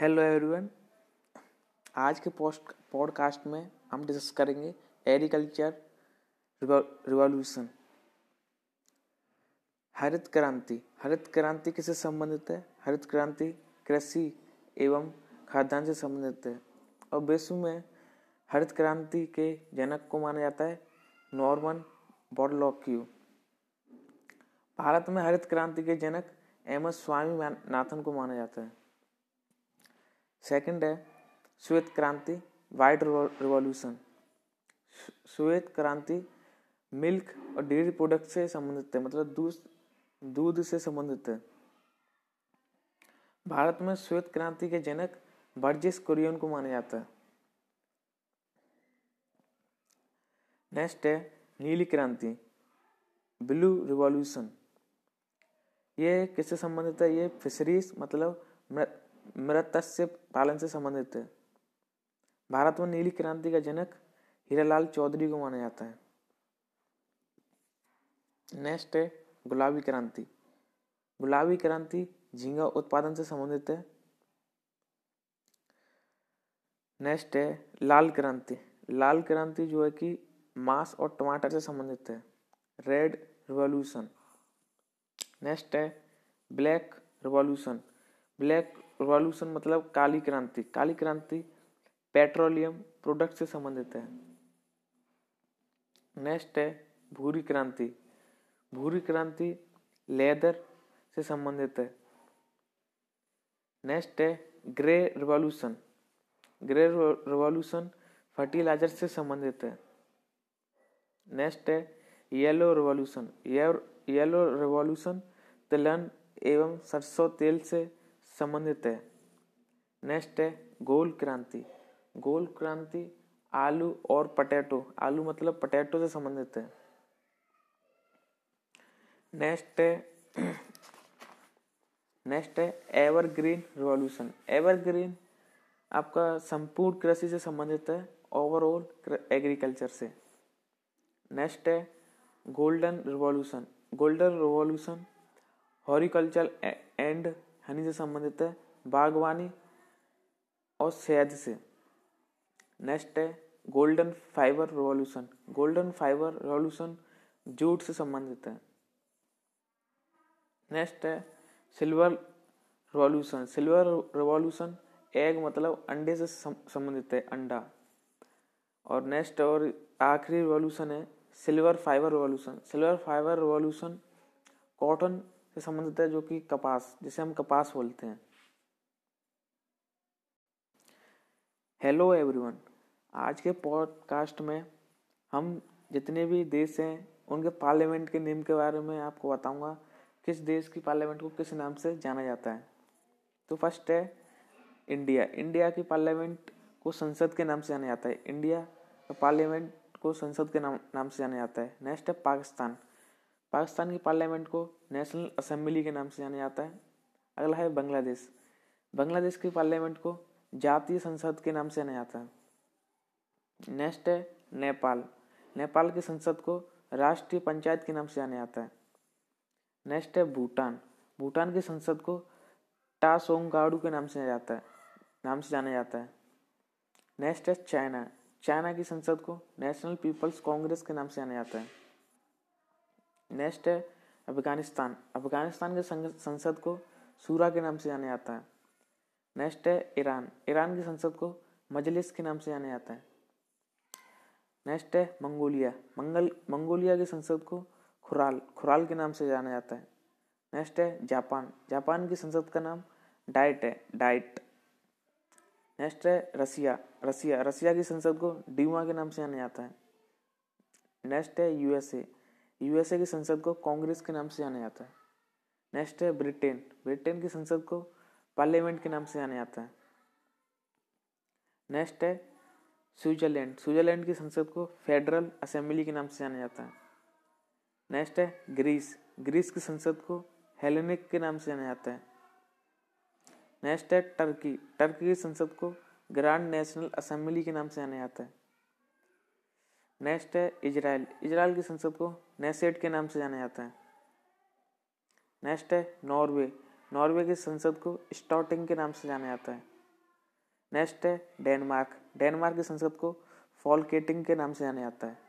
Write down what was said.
Hello everyone आज के post podcast में हम डिस्कस करेंगे एग्रीकल्चर रिवॉल्यूशन हरित क्रांति. हरित क्रांति किससे संबंधित है? हरित क्रांति कृषि एवं खाद्यान्न से संबंधित है। और विश्व में हरित क्रांति के जनक को माना जाता है नॉर्मन बॉडलॉक्यू भारत में हरित क्रांति के जनक एम एस स्वामी नाथन को माना जाता है। सेकंड है श्वेत क्रांति वाइट रिवॉल्यूशन श्वेत क्रांति मिल्क और डेयरी प्रोडक्ट से संबंधित है मतलब दूध दूध से संबंधित है। भारत में श्वेत क्रांति के जनक बर्जिस कुरियन को माना जाता है। नेक्स्ट है नीली क्रांति ब्लू रिवॉल्यूशन ये किससे संबंधित है? ये फिशरीज मतलब मृत्स्य पालन से संबंधित है। भारत में नीली क्रांति का जनक हीरालाल चौधरी को माना जाता है। नेक्स्ट है गुलाबी क्रांति। गुलाबी क्रांति झींगा उत्पादन से संबंधित है। नेक्स्ट है लाल क्रांति। लाल क्रांति जो है कि मांस और टमाटर से संबंधित है। रेड रिवॉल्यूशन नेक्स्ट है ब्लैक रिवॉल्यूशन ब्लैक रिवॉल्यूशन मतलब काली क्रांति। काली क्रांति पेट्रोलियम प्रोडक्ट से संबंधित है। नेक्स्ट है भूरी क्रांति। भूरी क्रांति लेदर से संबंधित है। नेक्स्ट है grey revolution. Grey revolution fertiliser से संबंधित है। नेक्स्ट है येलो रिवॉल्यूशन। येलो रिवॉल्यूशन तिलहन एवं सरसों तेल से संबंधित है। नेक्स्ट है, गोल क्रांति। गोल क्रांति, आलू और पटेटो। आलू मतलब पटेटो से संबंधित है। नेक्स्ट है नेक्स्ट है, एवरग्रीन रिवॉल्यूशन। एवरग्रीन आपका संपूर्ण कृषि से संबंधित है, ओवरऑल एग्रीकल्चर से। नेक्स्ट है, golden revolution. Golden revolution, horticulture and honey से संबंधित है, बागवानी और शहद से। नेक्स्ट है golden fibre revolution golden fibre revolution jute से संबंधित है। नेक्स्ट है silver revolution silver revolution egg मतलब अंडे से संबंधित है, अंडा। और नेक्स्ट और आखिरी रिवॉल्यूशन है silver fibre revolution silver fibre revolution cotton से संबंधित है, जो कि कपास, जिसे हम कपास बोलते हैं। हेलो एवरीवन आज के पॉडकास्ट में हम जितने भी देश हैं, उनके पार्लियामेंट के नियम के बारे में आपको बताऊँगा, किस देश की पार्लियामेंट को किस नाम से जाना जाता है। तो फ़र्स्ट है इंडिया इंडिया की पार्लियामेंट को संसद के नाम से जाना जाता है। इंडिया पार्लियामेंट को संसद के नाम नाम से जाना जाता है। नेक्स्ट है पाकिस्तान पाकिस्तान की पार्लियामेंट को नेशनल असेंबली के नाम से जाना जाता है। अगला है बांग्लादेश। बांग्लादेश की पार्लियामेंट को जातीय संसद के नाम से जाना जाता है। नेक्स्ट है नेपाल। नेपाल की संसद को राष्ट्रीय पंचायत के नाम से जाना जाता है। नेक्स्ट है भूटान। भूटान की संसद को टासोंगाड़ू के नाम से जाना जाता है। नाम से जाना जाता है। नेक्स्ट है चाइना। चाइना की संसद को नेशनल पीपल्स कांग्रेस के नाम से जाना जाता है। नेक्स्ट है, अफ़गानिस्तान। अफ़गानिस्तान के संसद को सूरा के नाम से जाना जाता है। नेक्स्ट है, ईरान। ईरान की संसद को मजलिस के नाम से जाना जाता है। नेक्स्ट है, मंगोलिया। मंगल मंगोलिया की संसद को खुराल। खुराल के नाम से जाना जाता है। नेक्स्ट है, जापान। जापान की संसद का नाम डाइट है। डाइट। नेक्स्ट है, रसिया। रसिया। रसिया की संसद को डीमा के नाम से जाना जाता है। नेक्स्ट है, यूएसए। यूएसए की संसद को कांग्रेस के नाम से जाना जाता है। नेक्स्ट है ब्रिटेन। ब्रिटेन की संसद को पार्लियामेंट के नाम से जाना जाता है। नेक्स्ट है स्विट्जरलैंड। स्विट्जरलैंड की संसद को फेडरल असेंबली के नाम से जाना जाता है। नेक्स्ट है ग्रीस। ग्रीस की संसद को हेलेनिक के नाम से जाना जाता है। नेक्स्ट है टर्की। टर्की की संसद को ग्रांड नेशनल असेंबली के नाम से जाना जाता है। नेक्स्ट है इजराइल। इजराइल की संसद को नेसेट के नाम से जाना जाता है। नेक्स्ट है नॉर्वे। नॉर्वे की संसद को स्टॉटिंग के नाम से जाना जाता है। नेक्स्ट है डेनमार्क। डेनमार्क की संसद को फॉलकेटिंग के नाम से जाना जाता है।